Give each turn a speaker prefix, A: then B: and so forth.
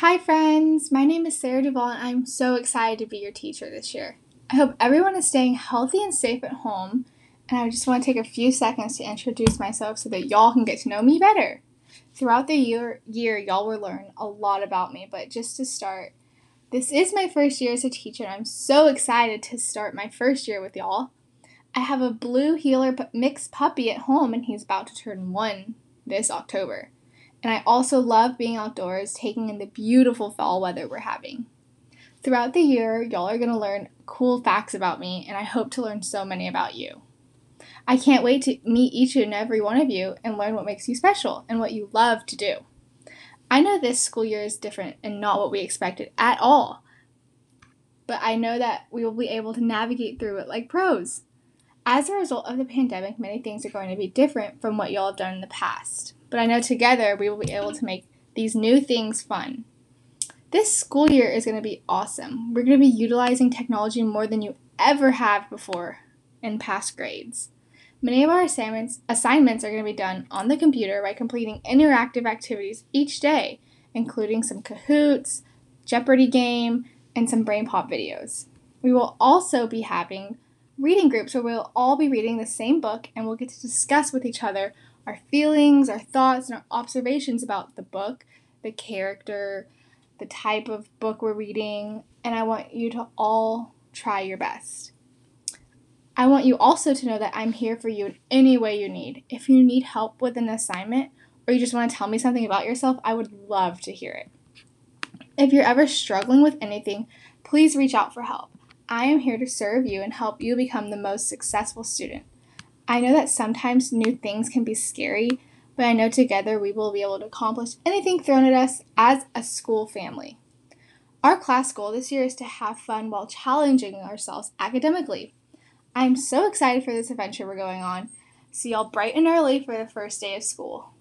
A: Hi, friends. My name is Sara Duvall, and I'm so excited to be your teacher this year. I hope everyone is staying healthy and safe at home, and I just want to take a few seconds to introduce myself so that y'all can get to know me better. Throughout the year, year y'all will learn a lot about me, but just to start, this is my first year as a teacher, and I'm so excited to start my first year with y'all. I have a blue heeler mixed puppy at home, and he's about to turn one this October. And I also love being outdoors, taking in the beautiful fall weather we're having. Throughout the year, y'all are going to learn cool facts about me, and I hope to learn so many about you. I can't wait to meet each and every one of you and learn what makes you special and what you love to do. I know this school year is different and not what we expected at all, but I know that we will be able to navigate through it like pros. As a result of the pandemic, many things are going to be different from what y'all have done in the past but I know together we will be able to make these new things fun. This school year is going to be awesome. We're going to be utilizing technology more than you ever have before in past grades. Many of our assignments, assignments are going to be done on the computer by completing interactive activities each day, including some Kahoots, Jeopardy game, and some Brain Pop videos. We will also be having reading groups where we'll all be reading the same book and we'll get to discuss with each other our feelings, our thoughts, and our observations about the book, the character, the type of book we're reading, and I want you to all try your best. I want you also to know that I'm here for you in any way you need. If you need help with an assignment or you just want to tell me something about yourself, I would love to hear it. If you're ever struggling with anything, please reach out for help. I am here to serve you and help you become the most successful student. I know that sometimes new things can be scary, but I know together we will be able to accomplish anything thrown at us as a school family. Our class goal this year is to have fun while challenging ourselves academically. I'm so excited for this adventure we're going on. See y'all bright and early for the first day of school.